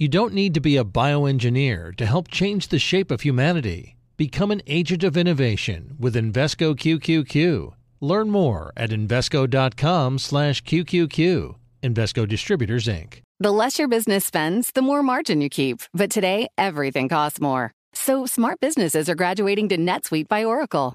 You don't need to be a bioengineer to help change the shape of humanity. Become an agent of innovation with Invesco QQQ. Learn more at Invesco.com/QQQ. Invesco Distributors Inc. The less your business spends, the more margin you keep. But today, everything costs more. So smart businesses are graduating to NetSuite by Oracle.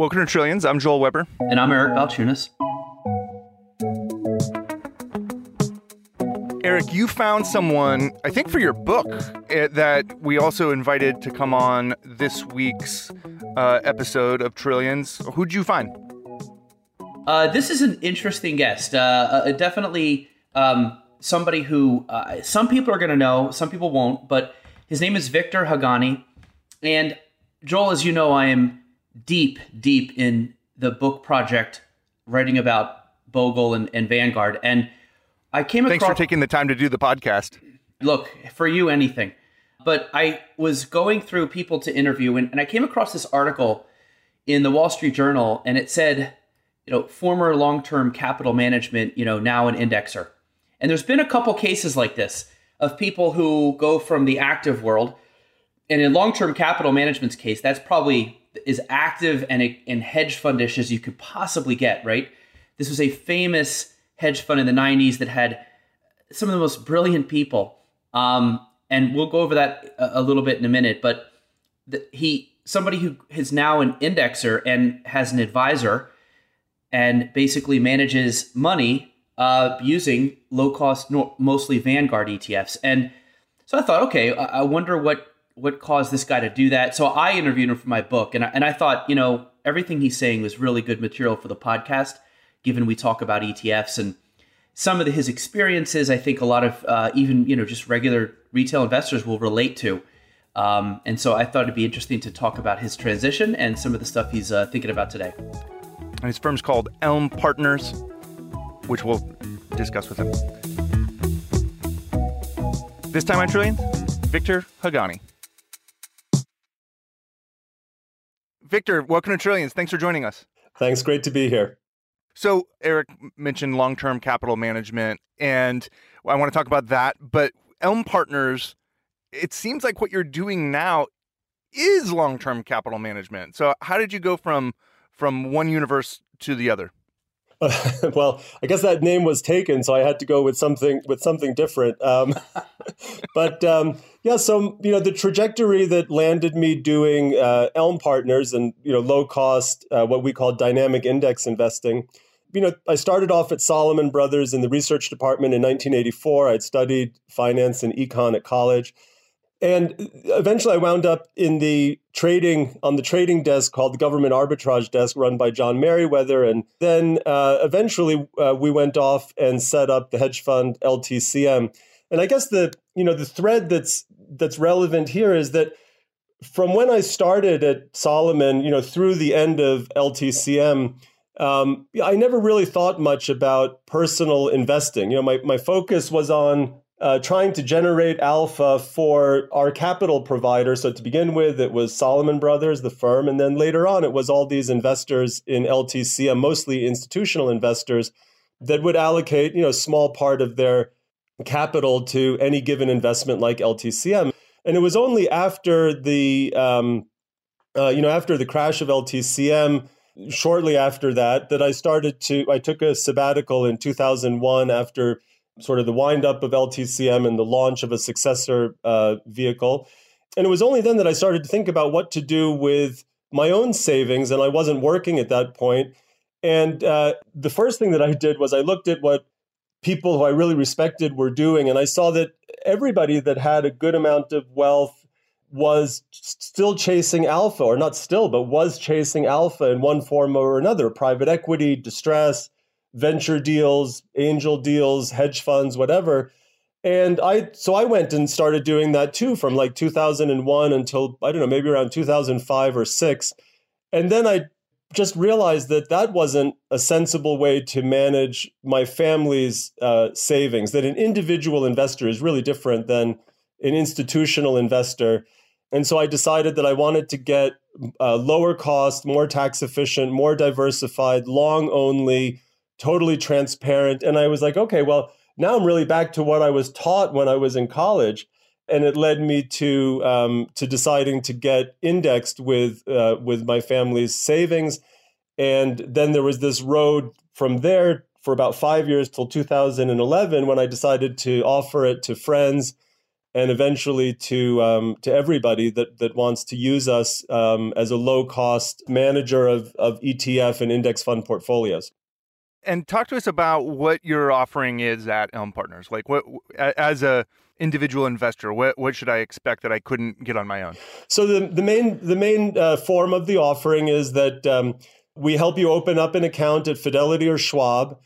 Welcome to Trillions. I'm Joel Weber. And I'm Eric Balchunas. Eric, you found someone, I think for your book, eh, that we also invited to come on this week's uh, episode of Trillions. Who'd you find? Uh, this is an interesting guest. Uh, uh definitely um, somebody who uh, some people are going to know, some people won't, but his name is Victor Haghani. And Joel, as you know, I am deep, deep in the book project, writing about Bogle and, and Vanguard. And I came Thanks across. for taking the time to do the podcast. Look, for you, anything. But I was going through people to interview, and, and I came across this article in the Wall Street Journal, and it said, you know, former long term capital management, you know, now an indexer. And there's been a couple cases like this of people who go from the active world. And in long term capital management's case, that's probably as active and, and hedge fundish as you could possibly get, right? This was a famous hedge fund in the 90s that had some of the most brilliant people. Um, and we'll go over that a, a, little bit in a minute. But the, he, somebody who is now an indexer and has an advisor and basically manages money uh, using low cost, mostly Vanguard ETFs. And so I thought, okay, I, I wonder what what caused this guy to do that. So I interviewed him for my book, and I, and I thought, you know, everything he's saying was really good material for the podcast, given we talk about ETFs and some of the, his experiences. I think a lot of uh, even you know just regular retail investors will relate to. Um, and so I thought it'd be interesting to talk about his transition and some of the stuff he's uh, thinking about today. And his firm's called Elm Partners, which we'll discuss with him. This time on Trillion, Victor Haghani. Victor, welcome to Trillions. Thanks for joining us. Thanks. Great to be here. So, Eric mentioned long term capital management, and I want to talk about that. But Elm Partners, it seems like what you're doing now is long term capital management. So, how did you go from from one universe to the other? well, I guess that name was taken, so I had to go with something with something different. Um, but um, yeah, so you know the trajectory that landed me doing uh, Elm Partners and you know low cost, uh, what we call dynamic index investing. You know, I started off at Salomon Brothers in the research department in 1984. I'd studied finance and econ at college. And eventually I wound up in the trading on the trading desk called the government arbitrage desk run by John Meriwether. And then uh, eventually uh, we went off and set up the hedge fund LTCM. And I guess the you know the thread that's that's relevant here is that from when I started at Salomon, you know, through the end of LTCM, um, I never really thought much about personal investing. You know, my, my focus was on uh, trying to generate alpha for our capital provider. So to begin with, it was Salomon Brothers, the firm, and then later on, it was all these investors in LTCM, mostly institutional investors, that would allocate you know a small part of their capital to any given investment like LTCM. And it was only after the um, uh, you know after the crash of LTCM. Shortly after that, that I started to, I took a sabbatical in 2001 after sort of the windup of LTCM and the launch of a successor uh, vehicle. And it was only then that I started to think about what to do with my own savings, and I wasn't working at that point. And uh, the first thing that I did was I looked at what people who I really respected were doing, and I saw that everybody that had a good amount of wealth was still chasing alpha, or not still, but was chasing alpha in one form or another private equity, distress, venture deals, angel deals, hedge funds, whatever. And I so I went and started doing that too from like 2001 until I don't know maybe around 2005 or 6. And then I just realized that that wasn't a sensible way to manage my family's uh, savings. That an individual investor is really different than an institutional investor. And so I decided that I wanted to get uh, lower cost, more tax efficient, more diversified, long only, totally transparent. And I was like, okay, well, now I'm really back to what I was taught when I was in college. And it led me to um, to deciding to get indexed with uh, with my family's savings, and then there was this road from there for about five years till 2011 when I decided to offer it to friends and eventually to um, to everybody that that wants to use us um, as a low cost manager of of ETF and index fund portfolios. And talk to us about what your offering is at Elm Partners. Like, what as a individual investor, what what should I expect that I couldn't get on my own? So the the main the main uh, form of the offering is that um, we help you open up an account at Fidelity or Schwab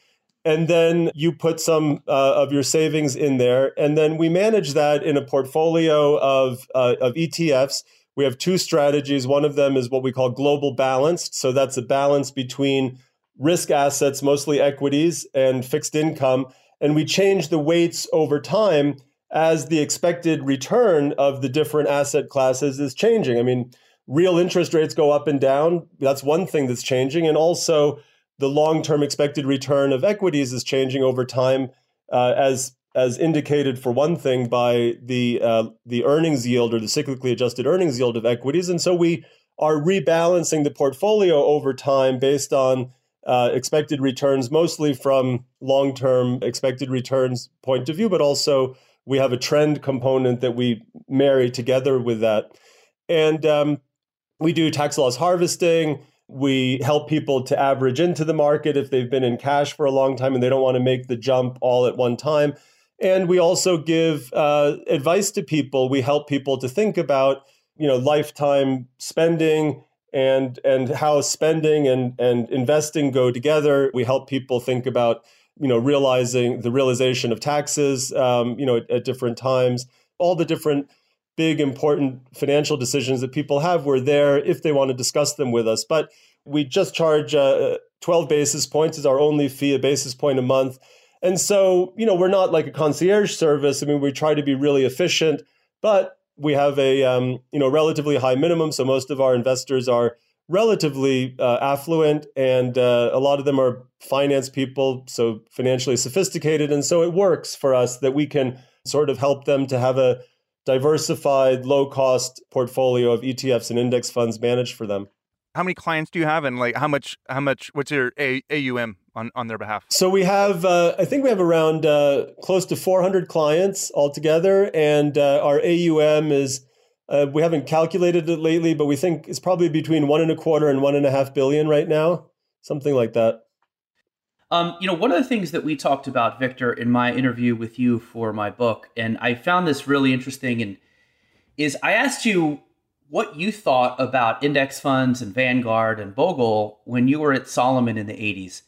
and then you put some uh, of your savings in there and then we manage that in a portfolio of, uh, of etfs we have two strategies one of them is what we call global balanced so that's a balance between risk assets mostly equities and fixed income and we change the weights over time as the expected return of the different asset classes is changing. I mean real interest rates go up and down. That's one thing that's changing and also the long-term expected return of equities is changing over time, uh, as as indicated for one thing by the uh, the earnings yield or the cyclically adjusted earnings yield of equities, and so we are rebalancing the portfolio over time based on uh, expected returns, mostly from long-term expected returns point of view, but also we have a trend component that we marry together with that, and um, we do tax loss harvesting. We help people to average into the market if they've been in cash for a long time and they don't want to make the jump all at one time. And we also give uh, advice to people. We help people to think about, you know, lifetime spending and and how spending and and investing go together. We help people think about, you know, realizing the realization of taxes, um, you know, at, at different times. All the different big, important financial decisions that people have, we're there if they want to discuss them with us. But we just charge uh, 12 basis points is our only fee, a basis point a month. And so, you know, we're not like a concierge service. I mean, we try to be really efficient, but we have a, um, you know, relatively high minimum. So most of our investors are relatively uh, affluent and uh, a lot of them are finance people, so financially sophisticated. And so it works for us that we can sort of help them to have a diversified, low cost portfolio of ETFs and index funds managed for them. How many clients do you have, and like how much? How much? What's your A- AUM on on their behalf? So we have, uh, I think we have around uh, close to 400 clients altogether, and uh, our AUM is. Uh, we haven't calculated it lately, but we think it's probably between one and a quarter and one and a half billion right now, something like that. Um, you know, one of the things that we talked about, Victor, in my interview with you for my book, and I found this really interesting, and is I asked you what you thought about index funds and Vanguard and Bogle when you were at Salomon in the '80s,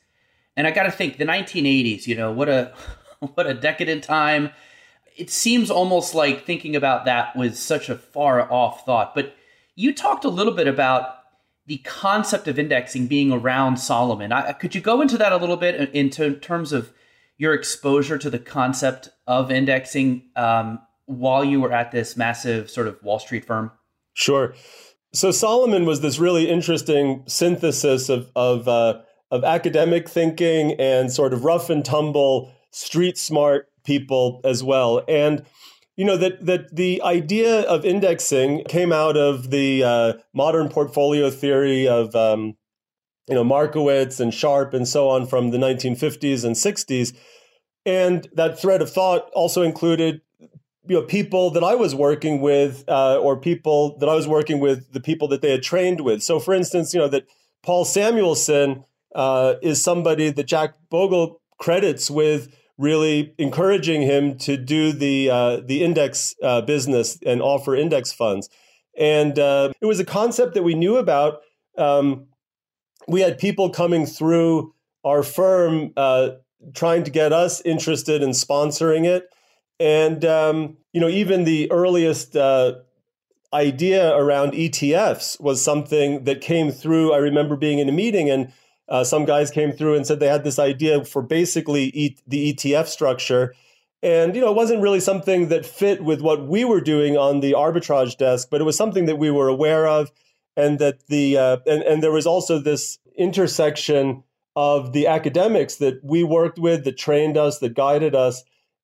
and I got to think the 1980s. You know, what a what a decadent time. It seems almost like thinking about that was such a far off thought, but you talked a little bit about the concept of indexing being around Salomon. I, could you go into that a little bit into terms of your exposure to the concept of indexing um, while you were at this massive sort of Wall Street firm? Sure. So Salomon was this really interesting synthesis of of uh, of academic thinking and sort of rough and tumble street smart people as well. And you know that that the idea of indexing came out of the uh, modern portfolio theory of um, you know Markowitz and Sharpe and so on from the 1950s and 60s, and that thread of thought also included you know people that I was working with uh, or people that I was working with the people that they had trained with. So, for instance, you know that Paul Samuelson uh, is somebody that Jack Bogle credits with really encouraging him to do the uh, the index uh, business and offer index funds. And uh, it was a concept that we knew about. Um, we had people coming through our firm uh, trying to get us interested in sponsoring it. And um, you know, even the earliest uh, idea around ETFs was something that came through. I remember being in a meeting and uh, some guys came through and said they had this idea for basically e- the ETF structure. And you know, it wasn't really something that fit with what we were doing on the arbitrage desk, but it was something that we were aware of, and that the uh, and and there was also this intersection of the academics that we worked with, that trained us, that guided us,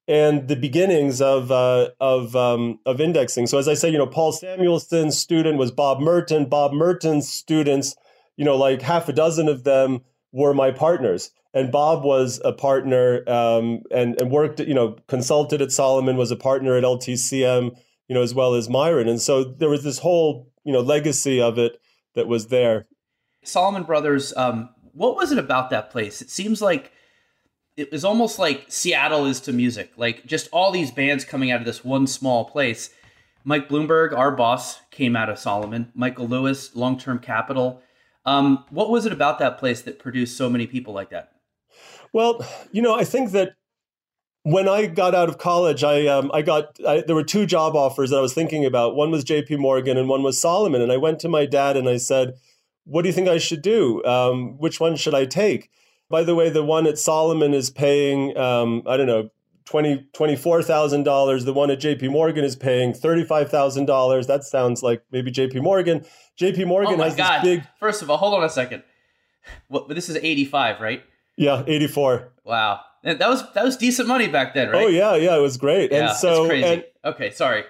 and the beginnings of uh, of um, of indexing. So as I say, you know, Paul Samuelson's student was Bob Merton. Bob Merton's students, you know, like half a dozen of them were my partners. And Bob was a partner um, and and worked, you know, consulted at Salomon, was a partner at LTCM, you know, as well as Myron. And so there was this whole, you know, legacy of it that was there. Salomon Brothers, um, what was it about that place? It seems like it was almost like Seattle is to music, like just all these bands coming out of this one small place. Mike Bloomberg, our boss, came out of Salomon. Michael Lewis, Long Term Capital. Um, what was it about that place that produced so many people like that? Well, you know, I think that when I got out of college, I um, I got I, there were two job offers that I was thinking about. One was J.P. Morgan, and one was Salomon. And I went to my dad and I said, "What do you think I should do? Um, which one should I take?" By the way, the one at Salomon is paying, um, I don't know, twenty twenty four thousand dollars. The one at J.P. Morgan is paying thirty five thousand dollars. That sounds like maybe J.P. Morgan. J.P. Morgan oh has God. this big. First of all, hold on a second. What? This is eighty five, right? Yeah, eighty four. Wow, that was that was decent money back then, right? Oh yeah, yeah, it was great. Yeah, and so, crazy. and, okay, sorry.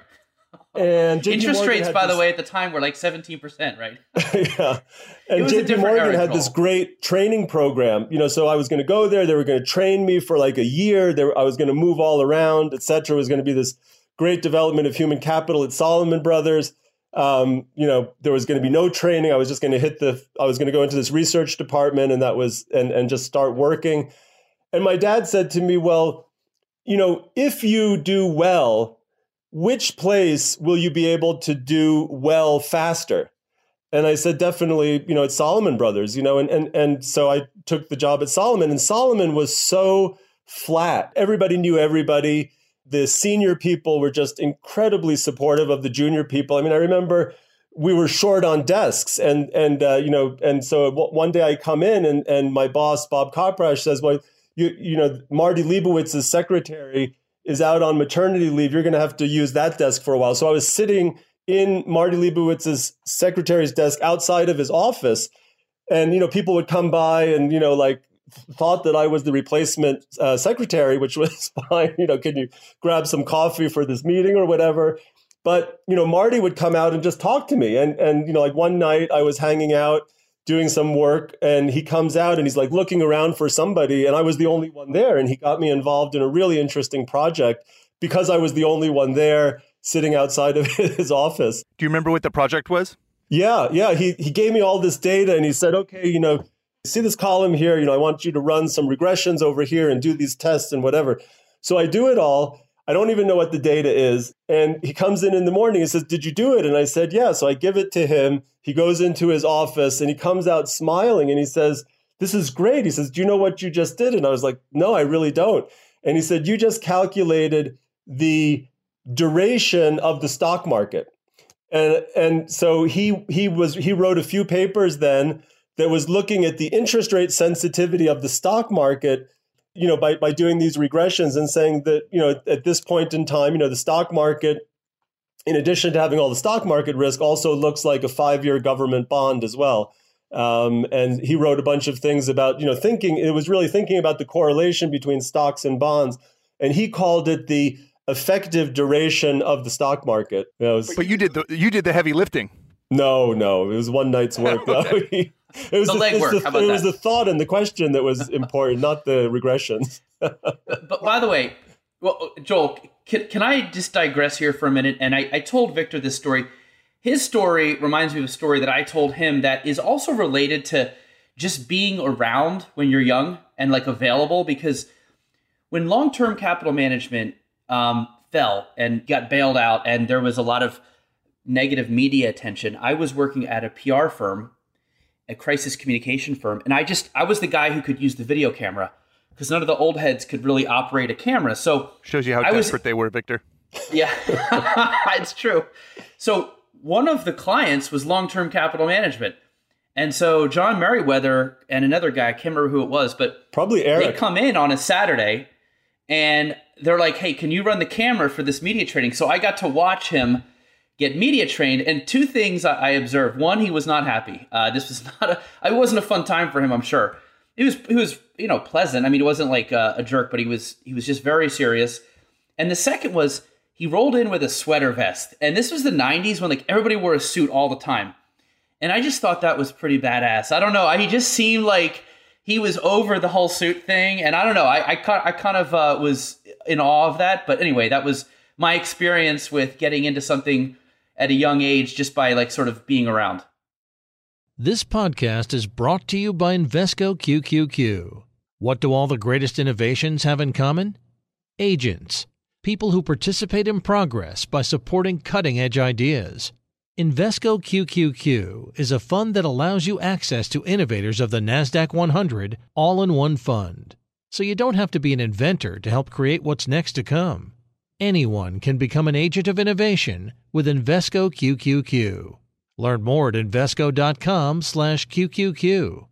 and JP interest Morgan rates, by this- the way, at the time were like seventeen percent, right? yeah. And JP Morgan era, had this great training program. You know, so I was going to go there. They were going to train me for like a year. They were, I was going to move all around, et cetera. It was going to be this great development of human capital at Salomon Brothers. Um, you know, there was going to be no training. I was just going to hit the. I was going to go into this research department, and that was and and just start working. And my dad said to me, "Well, you know, if you do well, which place will you be able to do well faster?" And I said, definitely, you know, it's Salomon Brothers, you know, and and and so I took the job at Salomon, and Salomon was so flat. Everybody knew everybody. The senior people were just incredibly supportive of the junior people. I mean, I remember we were short on desks, and and uh, you know, and so one day I come in, and and my boss Bob Kopprasch says, "Well, you you know, Marty Leibowitz's secretary is out on maternity leave. You're going to have to use that desk for a while." So I was sitting in Marty Leibowitz's secretary's desk outside of his office. And, you know, people would come by and, you know, like thought that I was the replacement uh, secretary, which was fine. You know, can you grab some coffee for this meeting or whatever? But, you know, Marty would come out and just talk to me. And, and, you know, like one night I was hanging out doing some work and he comes out and he's like looking around for somebody. And I was the only one there. And he got me involved in a really interesting project because I was the only one there sitting outside of his office. Do you remember what the project was? Yeah, yeah. He he gave me all this data and he said, okay, you know, see this column here, you know, I want you to run some regressions over here and do these tests and whatever. So I do it all. I don't even know what the data is. And he comes in in the morning and says, Did you do it? And I said, Yeah. So I give it to him. He goes into his office and he comes out smiling and he says, This is great. He says, Do you know what you just did? And I was like, No, I really don't. And he said, You just calculated the duration of the stock market. And and so he he was he wrote a few papers then that was looking at the interest rate sensitivity of the stock market, you know, by by doing these regressions and saying that, you know, at this point in time, you know, the stock market in addition to having all the stock market risk also looks like a 5-year government bond as well. Um, and he wrote a bunch of things about, you know, thinking it was really thinking about the correlation between stocks and bonds and he called it the effective duration of the stock market. You know, was- But you did the you did the heavy lifting. no, no, it was one night's work. though. it was The the, legwork, the- how about it was the thought and the question that was important, not the regressions. But by the way, well, Joel, can, can I just digress here for a minute? And I, I told Victor this story. His story reminds me of a story that I told him that is also related to just being around when you're young and like available. Because when long term capital management um, fell and got bailed out, and there was a lot of negative media attention, I was working at a PR firm, a crisis communication firm, and I just I was the guy who could use the video camera because none of the old heads could really operate a camera. So shows you how I desperate was, they were, Victor. Yeah, it's true. So one of the clients was long term capital management. And so John Meriwether and another guy, I can't remember who it was, but probably Eric. They come in on a Saturday and they're like, hey, can you run the camera for this media training? So I got to watch him get media trained. And two things I observed. One, he was not happy. Uh, this was not a, it wasn't a fun time for him, I'm sure. He was, he was, you know, pleasant. I mean, he wasn't like a, a jerk, but he was, he was just very serious. And the second was he rolled in with a sweater vest. And this was the 90s when like everybody wore a suit all the time. And I just thought that was pretty badass. I don't know. He just seemed like he was over the whole suit thing. And I don't know. I, I, I kind of uh, was in awe of that. But anyway, that was my experience with getting into something at a young age just by like sort of being around. This podcast is brought to you by Invesco QQQ. What do all the greatest innovations have in common? Agents people who participate in progress by supporting cutting edge ideas. Invesco QQQ is a fund that allows you access to innovators of the NASDAQ 100 all in one fund. So you don't have to be an inventor to help create what's next to come. Anyone can become an agent of innovation with Invesco QQQ. Learn more at invesco.com/qqq.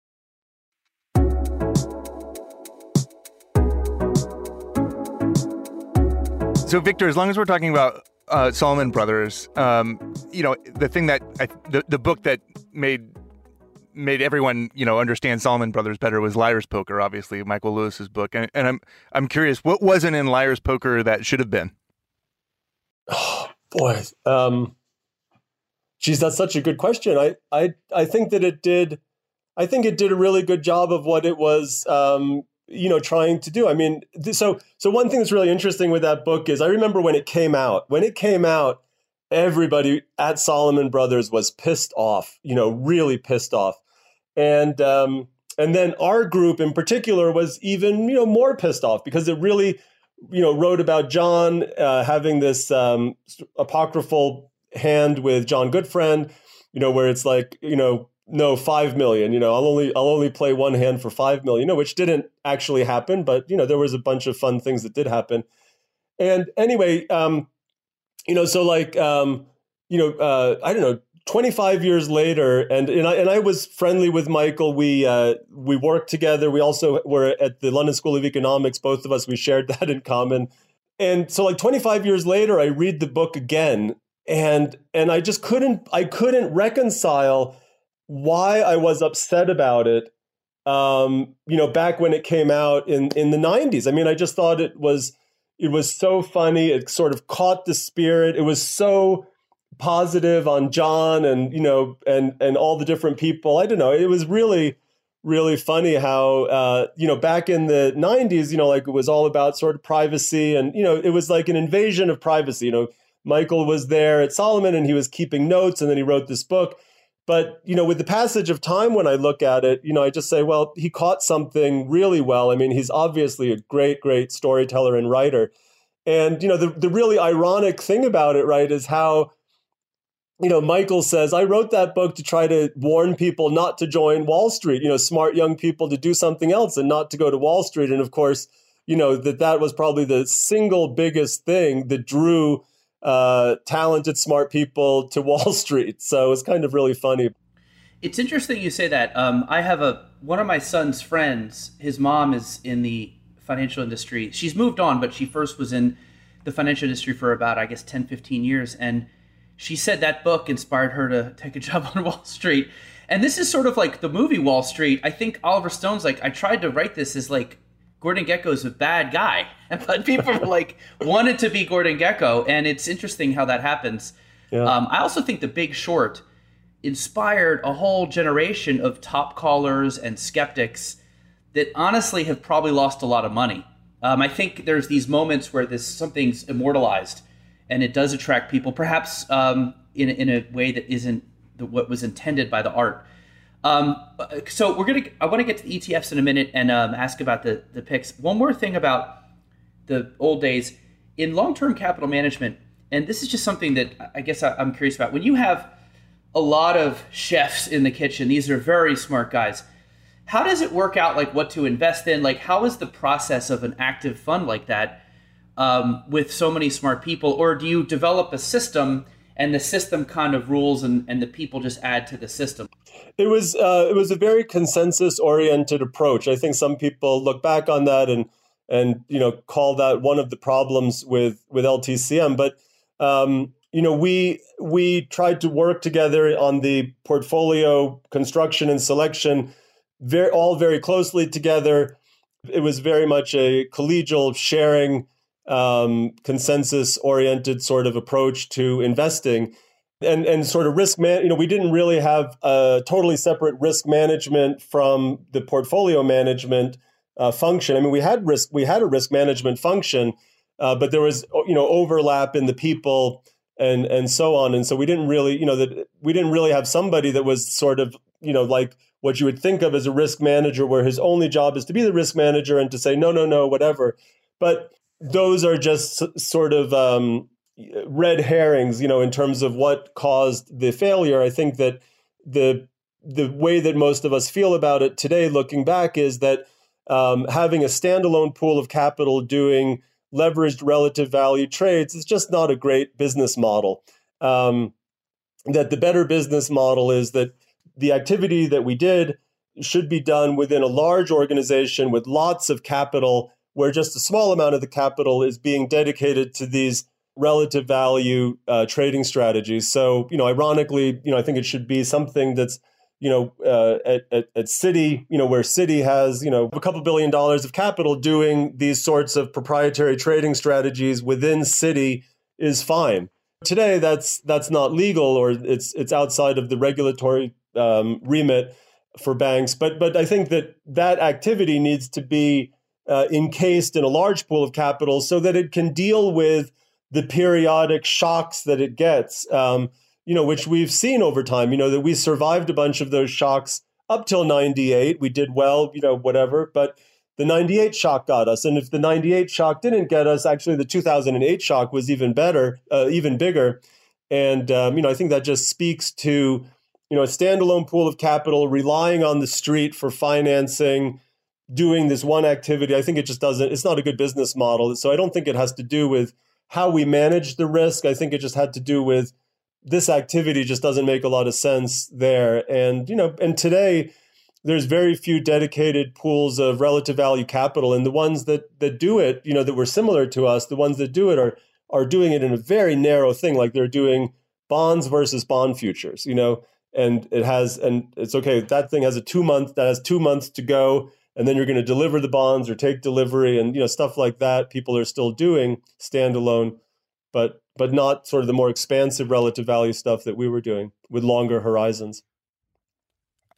So, Victor, as long as we're talking about uh, Salomon Brothers, um, you know, the thing that I, the the book that made made everyone you know understand Salomon Brothers better was Liar's Poker, obviously Michael Lewis's book, and, and I'm I'm curious, what wasn't in Liar's Poker that should have been? Oh boy, um, geez, that's such a good question. I I I think that it did. I think it did a really good job of what it was um, you know trying to do. I mean so so one thing that's really interesting with that book is i remember when it came out when it came out everybody at salomon brothers was pissed off you know really pissed off. And um and then our group in particular was even you know more pissed off because it really you know wrote about john uh, having this um apocryphal hand with john gutfreund you know where it's like you know no, five million. You know, I'll only I'll only play one hand for five million. You know, which didn't actually happen, but you know, there was a bunch of fun things that did happen. And anyway, um, you know, so like, um, you know, uh, I don't know, 25 years later, and and I, and I was friendly with Michael. We uh, we worked together. We also were at the London School of Economics. Both of us, we shared that in common. And so, like 25 years later, I read the book again, and and I just couldn't I couldn't reconcile why I was upset about it. Um, you know, back when it came out in in the '90s. I mean, I just thought it was it was so funny. It sort of caught the spirit. It was so positive on John and you know and and all the different people. I don't know. It was really really funny how uh, you know back in the 90s you know like it was all about sort of privacy and you know it was like an invasion of privacy you know michael was there at salomon and he was keeping notes and then he wrote this book but, you know, with the passage of time, when I look at it, you know, I just say, well, he caught something really well. I mean, he's obviously a great, great storyteller and writer. And, you know, the, the really ironic thing about it, right, is how, you know, Michael says, I wrote that book to try to warn people not to join Wall Street, you know, smart young people to do something else and not to go to Wall Street. And of course, you know, that that was probably the single biggest thing that drew uh, talented, smart people to Wall Street. So it's kind of really funny. It's interesting you say that. Um, I have a one of my son's friends. His mom is in the financial industry. She's moved on, but she first was in the financial industry for about, I guess, 10, 15 years. And she said that book inspired her to take a job on Wall Street. And this is sort of like the movie Wall Street. I think Oliver Stone's like, I tried to write this as like Gordon Gekko's a bad guy, but people like wanted to be Gordon Gekko, and it's interesting how that happens. Yeah. Um, I also think The Big Short inspired a whole generation of top callers and skeptics that honestly have probably lost a lot of money. Um, I think there's these moments where this something's immortalized, and it does attract people, perhaps um, in in a way that isn't the, what was intended by the art. Um, so we're gonna. I want to get to the ETFs in a minute and um, ask about the the picks. One more thing about the old days in long term capital management, and this is just something that I guess I, I'm curious about. When you have a lot of chefs in the kitchen, these are very smart guys. How does it work out? Like what to invest in? Like how is the process of an active fund like that um, with so many smart people, or do you develop a system? And the system kind of rules and, and the people just add to the system. It was uh, it was a very consensus oriented approach. I think some people look back on that and and you know call that one of the problems with with ltcm but um, you know we we tried to work together on the portfolio construction and selection very all very closely together. It was very much a collegial sharing um, consensus oriented sort of approach to investing and and sort of risk man you know we didn't really have a totally separate risk management from the portfolio management uh, function. I mean we had risk we had a risk management function uh, but there was you know overlap in the people and and so on. And so we didn't really you know that we didn't really have somebody that was sort of you know like what you would think of as a risk manager where his only job is to be the risk manager and to say no no no whatever. But those are just sort of um, red herrings, you know, in terms of what caused the failure. I think that the the way that most of us feel about it today, looking back, is that um, having a standalone pool of capital doing leveraged relative value trades is just not a great business model. Um, that the better business model is that the activity that we did should be done within a large organization with lots of capital where just a small amount of the capital is being dedicated to these relative value uh, trading strategies. So, you know, ironically, you know, I think it should be something that's, you know, uh, at, at, at you know, where Citi has, you know, a couple billion dollars of capital doing these sorts of proprietary trading strategies within Citi is fine. Today, that's that's not legal, or it's it's outside of the regulatory um, remit for banks. But but I think that that activity needs to be uh, encased in a large pool of capital so that it can deal with the periodic shocks that it gets, um, you know, which we've seen over time, you know, that we survived a bunch of those shocks up till 98. We did well, you know, whatever. But the 98 shock got us. And if the 98 shock didn't get us, actually the 2008 shock was even better, uh, even bigger. And, um, you know, I think that just speaks to, you know, a standalone pool of capital relying on the street for financing doing this one activity. I think it just doesn't, it's not a good business model. So I don't think it has to do with how we manage the risk. I think it just had to do with this activity just doesn't make a lot of sense there. And, you know, and today there's very few dedicated pools of relative value capital. And the ones that that do it, you know, that were similar to us, the ones that do it are are doing it in a very narrow thing, like they're doing bonds versus bond futures, you know, and it has and it's okay, that thing has a two month that has two months to go and then you're going to deliver the bonds or take delivery and you know stuff like that people are still doing standalone but but not sort of the more expansive relative value stuff that we were doing with longer horizons.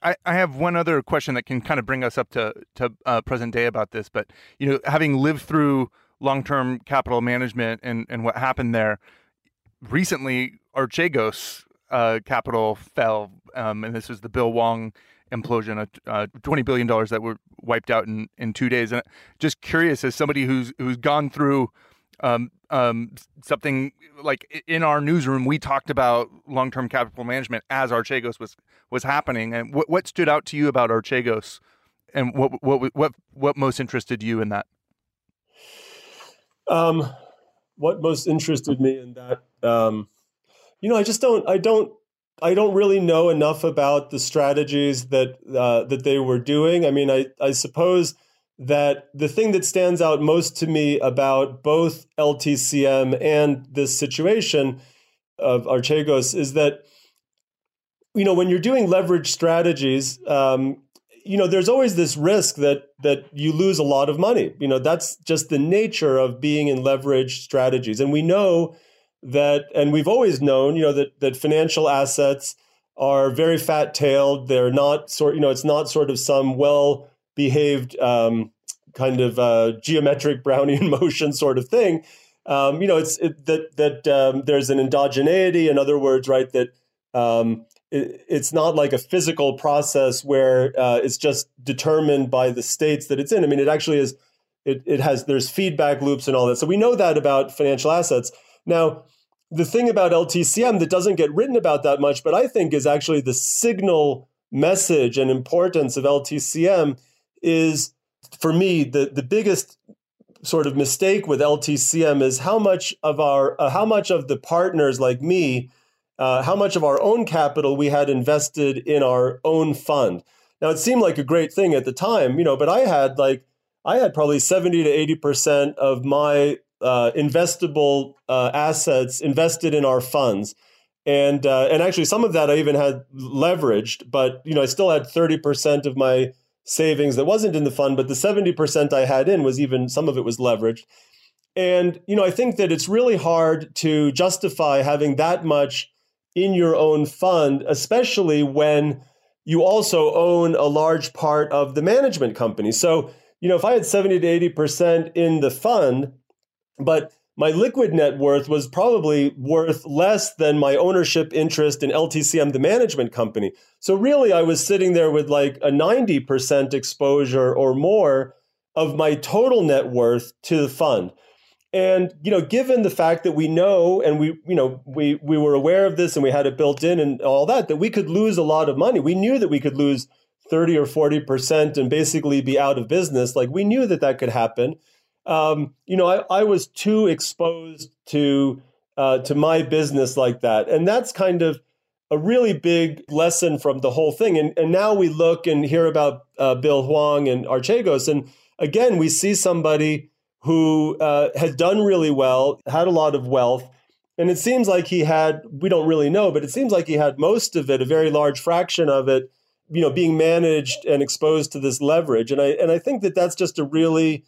I, I have one other question that can kind of bring us up to to uh, present day about this but you know having lived through long-term capital management and and what happened there recently archegos uh, capital fell um, and this was the bill hwang implosion, uh, twenty billion dollars that were wiped out in, in two days. And just curious, as somebody who's who's gone through um, um, something like in our newsroom, we talked about long term capital management as Archegos was was happening. And what what stood out to you about Archegos, and what what what what most interested you in that? Um, what most interested me in that, um, you know, I just don't I don't I don't really know enough about the strategies that uh, that they were doing. I mean, I, I suppose that the thing that stands out most to me about both LTCM and this situation of Archegos is that you know when you're doing leverage strategies, um, you know there's always this risk that that you lose a lot of money. You know that's just the nature of being in leverage strategies, and we know that, and we've always known, you know, that that financial assets are very fat tailed. They're not sort, you know, it's not sort of some well behaved um, kind of uh, geometric Brownian motion sort of thing. um, you know, it's it, that that um, there's an endogeneity. In other words, right, that um, it, it's not like a physical process where uh, it's just determined by the states that it's in. I mean, it actually is. It, it has there's feedback loops and all that. So we know that about financial assets. Now, the thing about LTCM that doesn't get written about that much, but I think is actually the signal message and importance of LTCM is for me the the biggest sort of mistake with LTCM is how much of our uh, how much of the partners like me uh, how much of our own capital we had invested in our own fund. Now it seemed like a great thing at the time, you know, but I had like I had probably 70 to 80 percent of my uh, investable uh, assets invested in our funds. And uh, and actually, some of that I even had leveraged, but you know, I still had thirty percent of my savings that wasn't in the fund, but the 70% I had in was even some of it was leveraged. And you know, I think that it's really hard to justify having that much in your own fund, especially when you also own a large part of the management company. So, you know, if I had 70 to 80% in the fund, but my liquid net worth was probably worth less than my ownership interest in LTCM, the management company. So really, I was sitting there with like a 90% exposure or more of my total net worth to the fund. And you know, given the fact that we know and we, you know, we we were aware of this and we had it built in and all that, that we could lose a lot of money. We knew that we could lose 30 or 40% and basically be out of business. Like we knew that that could happen um, you know, I, I was too exposed to uh, to my business like that, and that's kind of a really big lesson from the whole thing. And and now we look and hear about uh, Bill Hwang and Archegos, and again we see somebody who uh, has done really well, had a lot of wealth. And it seems like he had, we don't really know, but it seems like he had most of it, a very large fraction of it, you know, being managed and exposed to this leverage. And I, and I think that that's just a really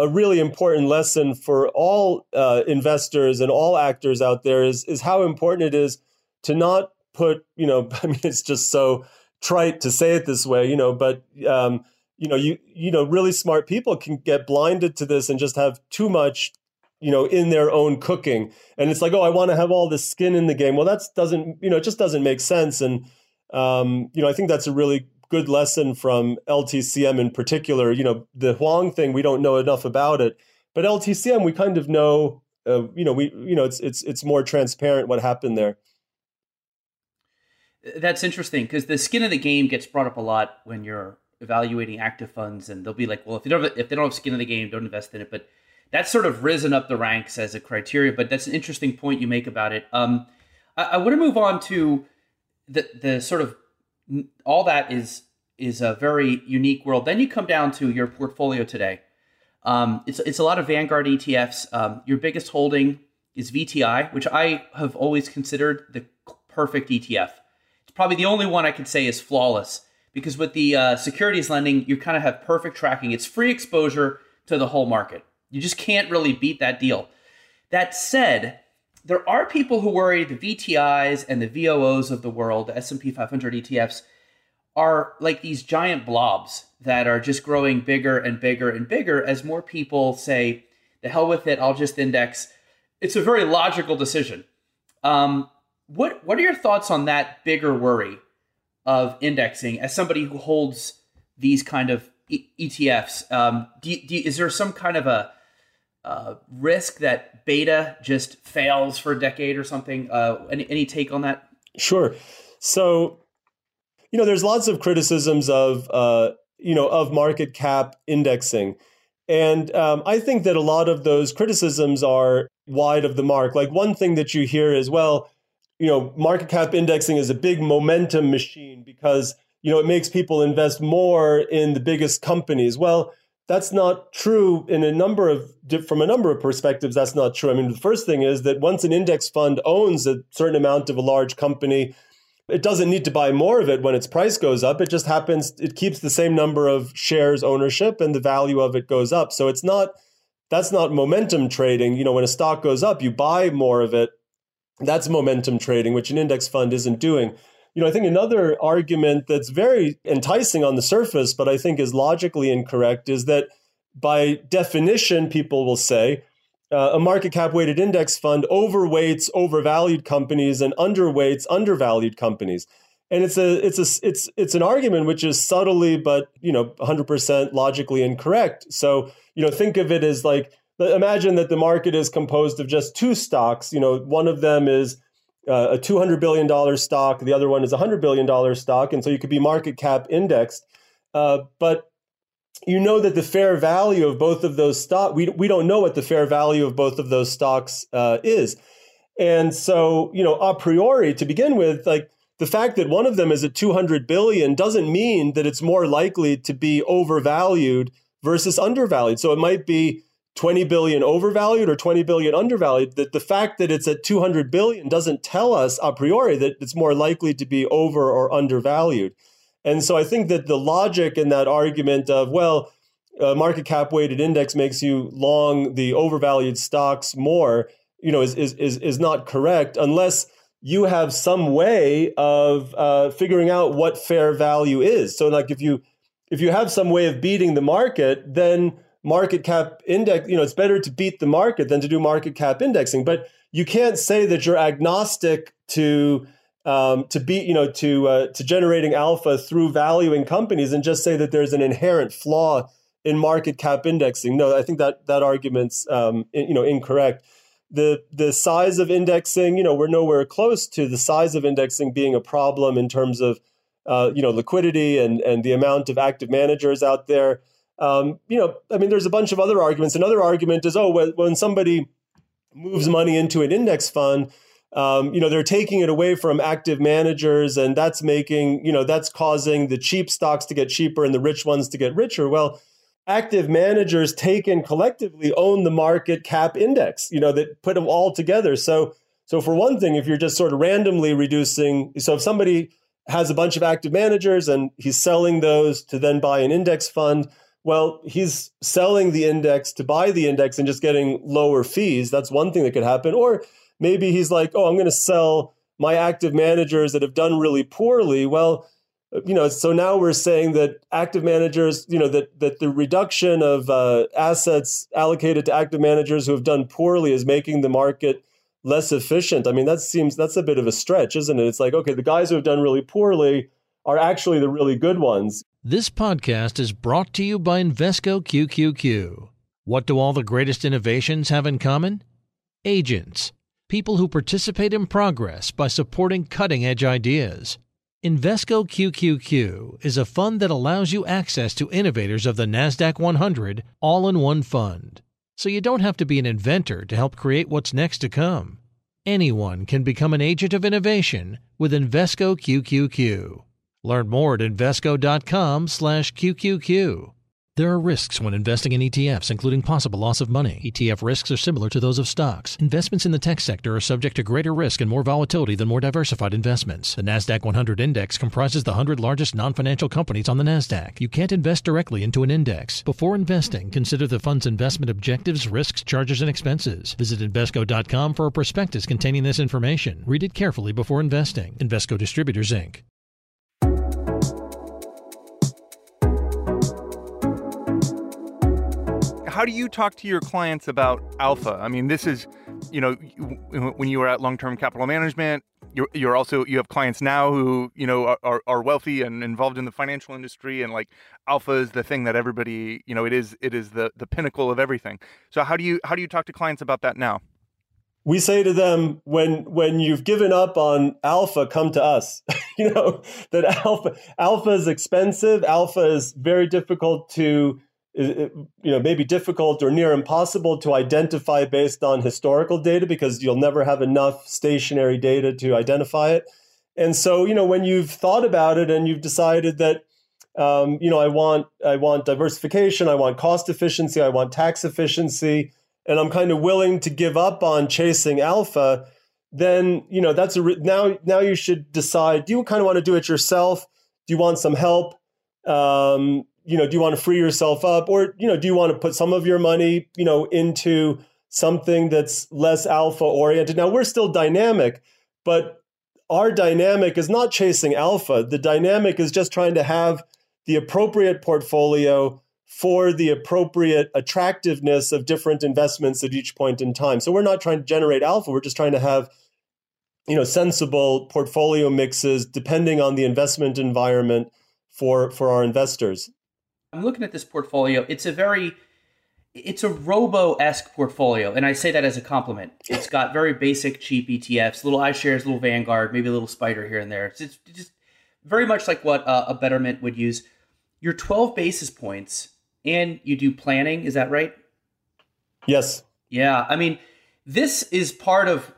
a really important lesson for all uh, investors and all actors out there is is how important it is to not put you know I mean it's just so trite to say it this way you know but um, you know you you know really smart people can get blinded to this and just have too much you know in their own cooking. And it's like oh I want to have all the skin in the game. Well that doesn't you know it just doesn't make sense. And um, you know I think that's a really good lesson from LTCM in particular. You know, the Hwang thing, we don't know enough about it, but LTCM, we kind of know. Uh, you know, we you know it's it's it's more transparent what happened there. That's interesting because the skin of the game gets brought up a lot when you're evaluating active funds, and they'll be like, "Well, if they don't have, if they don't have skin in the game, don't invest in it." But that's sort of risen up the ranks as a criteria. But that's an interesting point you make about it. Um, I, I want to move on to the the sort of all that is is a very unique world. Then you come down to your portfolio today. Um, it's it's a lot of Vanguard ETFs. Um, your biggest holding is VTI, which I have always considered the perfect ETF. It's probably the only one I can say is flawless because with the uh, securities lending, you kind of have perfect tracking. It's free exposure to the whole market. You just can't really beat that deal. That said, there are people who worry the VTIs and the VOOs of the world, the S&P 500 ETFs, are like these giant blobs that are just growing bigger and bigger and bigger as more people say, the hell with it, I'll just index. It's a very logical decision. Um, what what are your thoughts on that bigger worry of indexing as somebody who holds these kind of e- ETFs? Um, do, do, is there some kind of a uh, risk that beta just fails for a decade or something? Uh, any, any take on that? Sure. So, you know, there's lots of criticisms of, uh, you know, of market cap indexing. And um, I think that a lot of those criticisms are wide of the mark. Like one thing that you hear is, well, you know, market cap indexing is a big momentum machine because, you know, it makes people invest more in the biggest companies. Well, that's not true in a number of from a number of perspectives that's not true. I mean the first thing is that once an index fund owns a certain amount of a large company it doesn't need to buy more of it when its price goes up. It just happens it keeps the same number of shares ownership and the value of it goes up. So it's not that's not momentum trading. You know when a stock goes up you buy more of it. That's momentum trading which an index fund isn't doing you know, I think another argument that's very enticing on the surface, but I think is logically incorrect, is that by definition, people will say uh, a market cap weighted index fund overweights overvalued companies and underweights undervalued companies. And it's a it's a it's it's an argument which is subtly but you know 100% logically incorrect. So you know think of it as like imagine that the market is composed of just two stocks. You know one of them is uh, a $200 billion stock, the other one is a $100 billion stock. And so you could be market cap indexed. Uh, but you know that the fair value of both of those stocks, we, we don't know what the fair value of both of those stocks uh, is. And so, you know, a priori to begin with, like the fact that one of them is at 200 billion doesn't mean that it's more likely to be overvalued versus undervalued. So it might be 20 billion overvalued or 20 billion undervalued that the fact that it's at 200 billion doesn't tell us a priori that it's more likely to be over or undervalued. And so i think that the logic in that argument of well a market cap weighted index makes you long the overvalued stocks more you know is is is, is not correct unless you have some way of uh, figuring out what fair value is. So like if you if you have some way of beating the market then market cap index, you know, it's better to beat the market than to do market cap indexing. But you can't say that you're agnostic to um, to be, you know, to uh, to generating alpha through valuing companies and just say that there's an inherent flaw in market cap indexing. No, I think that that argument's um, you know incorrect. The the size of indexing, you know, we're nowhere close to the size of indexing being a problem in terms of uh, you know liquidity and and the amount of active managers out there. Um, you know, I mean, there's a bunch of other arguments. Another argument is, oh, when, somebody moves money into an index fund, um, you know, they're taking it away from active managers, and that's making, you know, that's causing the cheap stocks to get cheaper and the rich ones to get richer. Well, active managers taken collectively own the market cap index, you know, that put them all together. So, so for one thing, if you're just sort of randomly reducing, so if somebody has a bunch of active managers and he's selling those to then buy an index fund, well, he's selling the index to buy the index and just getting lower fees. That's one thing that could happen. Or maybe he's like, oh, I'm going to sell my active managers that have done really poorly. Well, you know, so now we're saying that active managers, you know, that that the reduction of uh, assets allocated to active managers who have done poorly is making the market less efficient. I mean, that seems that's a bit of a stretch, isn't it? It's like, okay, the guys who have done really poorly are actually the really good ones. This podcast is brought to you by Invesco QQQ. What do all the greatest innovations have in common? Agents, people who participate in progress by supporting cutting edge ideas. Invesco QQQ is a fund that allows you access to innovators of the NASDAQ 100 all in one fund. So you don't have to be an inventor to help create what's next to come. Anyone can become an agent of innovation with Invesco QQQ. Learn more at Invesco.com slash QQQ. There are risks when investing in ETFs, including possible loss of money. ETF risks are similar to those of stocks. Investments in the tech sector are subject to greater risk and more volatility than more diversified investments. The NASDAQ 100 Index comprises the 100 largest non financial companies on the NASDAQ. You can't invest directly into an index. Before investing, consider the fund's investment objectives, risks, charges, and expenses. Visit Invesco.com for a prospectus containing this information. Read it carefully before investing. Invesco Distributors, Inc. how do you talk to your clients about alpha? I mean, this is, you know, when you were at long term capital management, you're, you're also you have clients now who you know are, are wealthy and involved in the financial industry and like alpha is the thing that everybody you know it is it is the the pinnacle of everything. So how do you how do you talk to clients about that now? We say to them when when you've given up on alpha come to us. You know that alpha alpha is expensive. Alpha is very difficult to you know maybe difficult or near impossible to identify based on historical data because you'll never have enough stationary data to identify it. And so you know when you've thought about it and you've decided that um, you know i want i want diversification i want cost efficiency i want tax efficiency and i'm kind of willing to give up on chasing alpha then you know that's a re- now now you should decide do you kind of want to do it yourself? Do you want some help? Um, you know, do you want to free yourself up or, you know, do you want to put some of your money, you know, into something that's less alpha oriented? Now, we're still dynamic, but our dynamic is not chasing alpha. The dynamic is just trying to have the appropriate portfolio for the appropriate attractiveness of different investments at each point in time. So we're not trying to generate alpha, we're just trying to have you know sensible portfolio mixes depending on the investment environment for for our investors. I'm looking at this portfolio. It's a very it's a robo-esque portfolio, and I say that as a compliment. It's got very basic, cheap ETFs, little iShares, little Vanguard, maybe a little Spider here and there. It's, it's just very much like what uh, a Betterment would use. Your 12 basis points, and you do planning. Is that right? Yes. Yeah. I mean, this is part of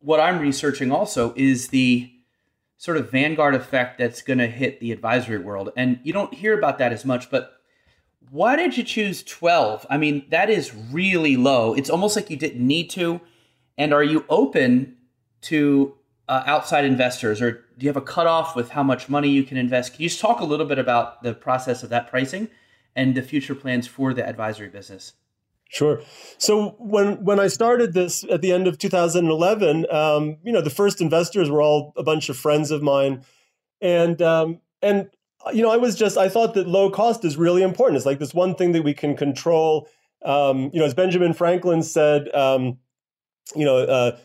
what I'm researching. Also, is the sort of Vanguard effect that's going to hit the advisory world, and you don't hear about that as much, but why did you choose 12? I mean, that is really low. It's almost like you didn't need to. And are you open to uh, outside investors, or do you have a cutoff with how much money you can invest? Can you just talk a little bit about the process of that pricing and the future plans for the advisory business? Sure. So when when I started this at the end of 2011, um, you know, the first investors were all a bunch of friends of mine, and um, and you know, I was just I thought that low cost is really important. It's like this one thing that we can control. Um, you know, as Benjamin Franklin said, um, you know, uh,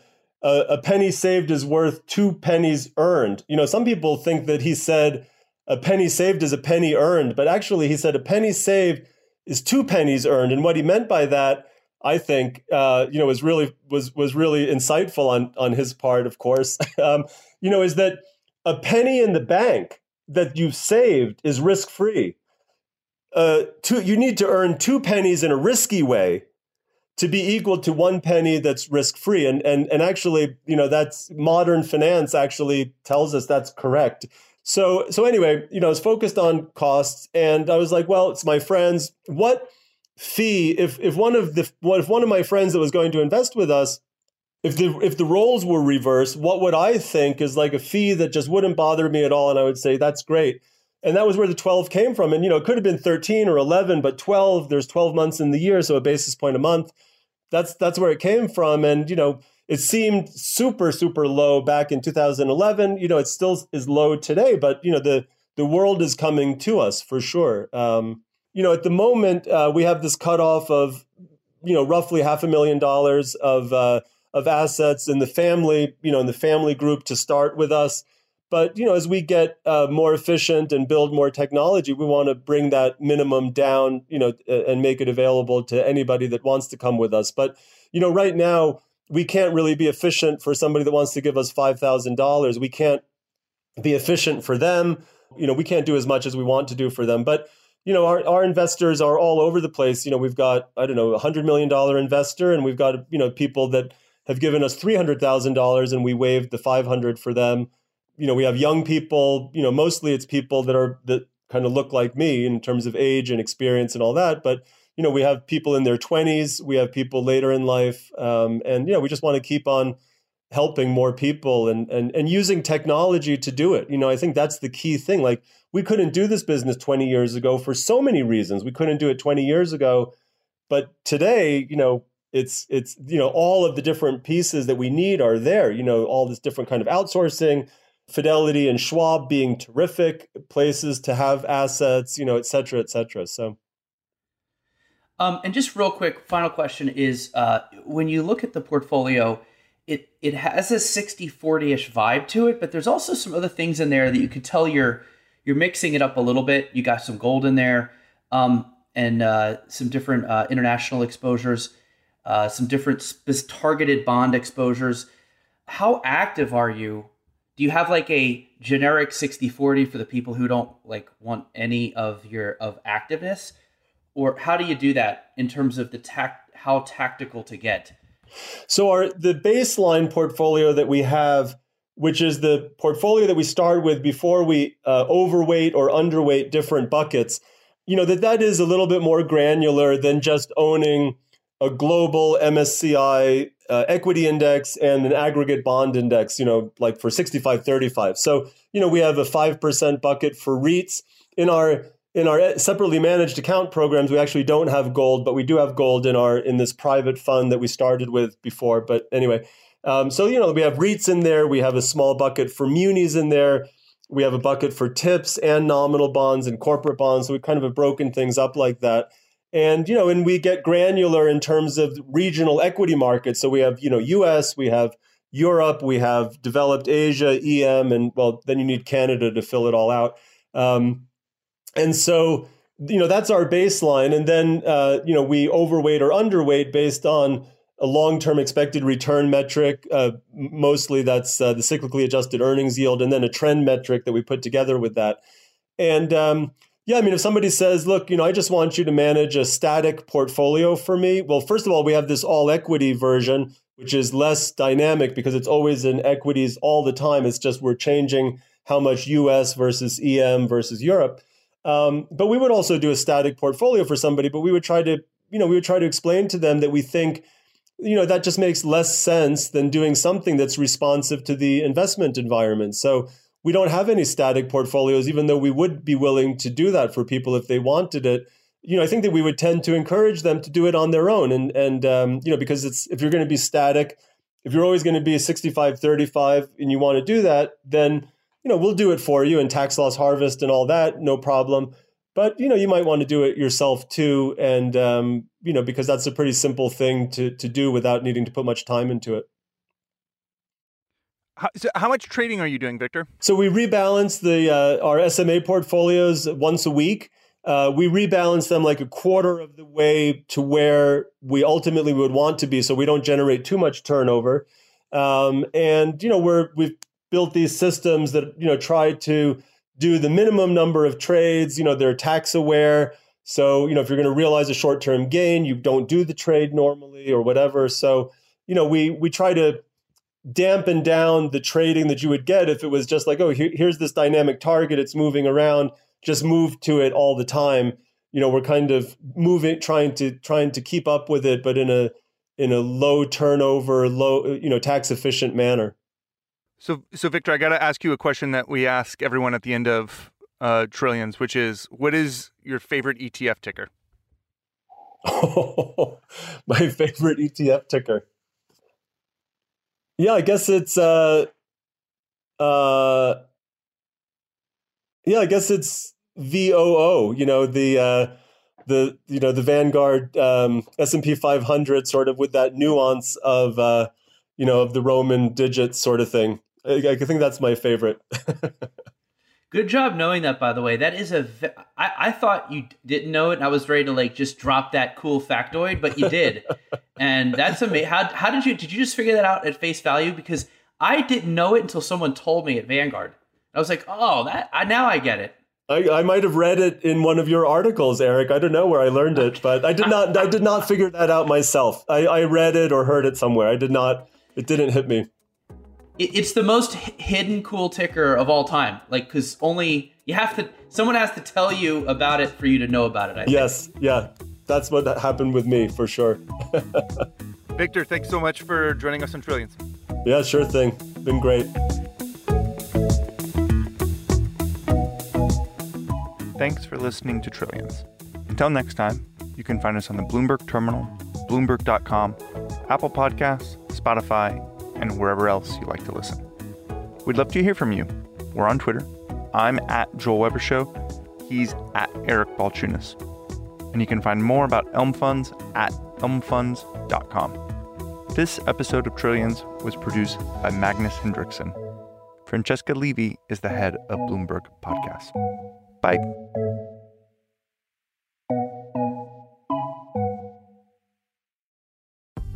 a, a, penny saved is worth two pennies earned. You know, some people think that he said a penny saved is a penny earned, but actually he said a penny saved is two pennies earned. And what he meant by that, I think, uh, you know, was really was was really insightful on on his part. Of course, um, you know, is that a penny in the bank that you've saved is risk free. Uh, you need to earn two pennies in a risky way to be equal to one penny that's risk free. And, and, and actually, you know, that's modern finance actually tells us that's correct. So, so anyway, you know, I was focused on costs and I was like, well, it's my friends. What fee, if, if one of the, what if one of my friends that was going to invest with us if the if the roles were reversed, what would I think is like a fee that just wouldn't bother me at all, and I would say that's great. And that was where the 12 came from. And you know, it could have been 13 or 11, but 12, there's 12 months in the year, so a basis point a month. That's that's where it came from. And you know, it seemed super super low back in 2011. You know, it still is low today, but you know, the the world is coming to us for sure. Um, you know, at the moment, uh, we have this cutoff of you know roughly half a million dollars of uh, of assets in the family, you know, in the family group to start with us. But you know, as we get uh, more efficient and build more technology, we want to bring that minimum down, you know, and make it available to anybody that wants to come with us. But you know, right now we can't really be efficient for somebody that wants to give us five thousand dollars. We can't be efficient for them. You know, we can't do as much as we want to do for them. But you know, our, our investors are all over the place. You know, we've got I don't know a hundred million dollar investor, and we've got you know people that have given us $300,000 and we waived the 500 for them. You know, we have young people, you know, mostly it's people that are that kind of look like me in terms of age and experience and all that, but you know, we have people in their 20s, we have people later in life um, and you know, we just want to keep on helping more people and and and using technology to do it. You know, I think that's the key thing. Like we couldn't do this business 20 years ago for so many reasons. We couldn't do it 20 years ago, but today, you know, it's it's you know all of the different pieces that we need are there you know all this different kind of outsourcing fidelity and schwab being terrific places to have assets you know et cetera et cetera so um, and just real quick final question is uh, when you look at the portfolio it it has a 60 40ish vibe to it but there's also some other things in there that you could tell you're you're mixing it up a little bit you got some gold in there um, and uh, some different uh, international exposures uh, some different targeted bond exposures. How active are you? Do you have like a generic 60-40 for the people who don't like want any of your of activeness? Or how do you do that in terms of the tact how tactical to get? So our the baseline portfolio that we have which is the portfolio that we start with before we uh, overweight or underweight different buckets you know that that is a little bit more granular than just owning a global MSCI uh, equity index and an aggregate bond index, you know, like for 65 35. So, you know, we have a 5% bucket for REITs. In our in our separately managed account programs, we actually don't have gold, but we do have gold in our in this private fund that we started with before. But anyway, um, so you know, we have REITs in there. We have a small bucket for munis in there. We have a bucket for tips and nominal bonds and corporate bonds. So we kind of have broken things up like that. And you know, and we get granular in terms of regional equity markets. So we have, you know, US, we have Europe, we have developed Asia, EM, and well, then you need Canada to fill it all out. Um, and so, you know, that's our baseline. And then, uh, you know, we overweight or underweight based on a long-term expected return metric. Uh, mostly, that's uh, the cyclically adjusted earnings yield, and then a trend metric that we put together with that. And um, yeah, I mean, if somebody says, "Look, you know, I just want you to manage a static portfolio for me," well, first of all, we have this all-equity version, which is less dynamic because it's always in equities all the time. It's just we're changing how much U.S. versus EM versus Europe. Um, but we would also do a static portfolio for somebody, but we would try to, you know, we would try to explain to them that we think you know that just makes less sense than doing something that's responsive to the investment environment. So we don't have any static portfolios even though we would be willing to do that for people if they wanted it. You know i think that we would tend to encourage them to do it on their own. And and um, you know because it's if you're going to be static if you're always going to be 65 35 and you want to do that then you know we'll do it for you and tax loss harvest and all that no problem. But you know you might want to do it yourself too and um, you know because that's a pretty simple thing to to do without needing to put much time into it. How, so how much trading are you doing victor? So we rebalance the uh, our sma portfolios once a week. Uh, we rebalance them like a quarter of the way to where we ultimately would want to be so we don't generate too much turnover. Um, and you know we're we've built these systems that you know try to do the minimum number of trades. You know, they're tax aware. So, you know, if you're going to realize a short term gain, you don't do the trade normally or whatever. So, you know, we we try to dampen down the trading that you would get if it was just like, oh, here, here's this dynamic target, it's moving around, just move to it all the time. You know, we're kind of moving, trying to trying to keep up with it, but in a in a low turnover, low, you know, tax efficient manner. So, so Victor, I got to ask you a question that we ask everyone at the end of uh, Trillions, which is, what is your favorite ETF ticker? Oh, my favorite ETF ticker. Yeah, I guess it's uh, uh, yeah, I guess it's VOO. You know the uh, the you know the Vanguard um, S and P 500, sort of with that nuance of uh, you know of the Roman digits sort of thing. I, I think that's my favorite. Good job knowing that, by the way. That is a. I, I thought you didn't know it, and I was ready to like just drop that cool factoid, but you did, and that's amazing. How how did you did you just figure that out at face value? Because I didn't know it until someone told me at Vanguard. I was like, oh, that I, now I get it. I, I might have read it in one of your articles, Eric. I don't know where I learned it, but I did not. I did not figure that out myself. I, I read it or heard it somewhere. I did not. It didn't hit me it's the most hidden cool ticker of all time. Like, because only you have to, someone has to tell you about it for you to know about it. I yes, think. yeah, that's what happened with me for sure. Victor, thanks so much for joining us on Trillions. Yeah, sure thing. Been great. Thanks for listening to Trillions. Until next time, you can find us on the Bloomberg Terminal, Bloomberg.com, Apple Podcasts, Spotify, and wherever else you like to listen. We'd love to hear from you. We're on Twitter. I'm at Joel Weber Show. He's at Eric Balchunas. And you can find more about Elm Funds at elmfunds.com. This episode of Trillions was produced by Magnus Henriksson. Francesca Levy is the head of Bloomberg Podcast. Bye.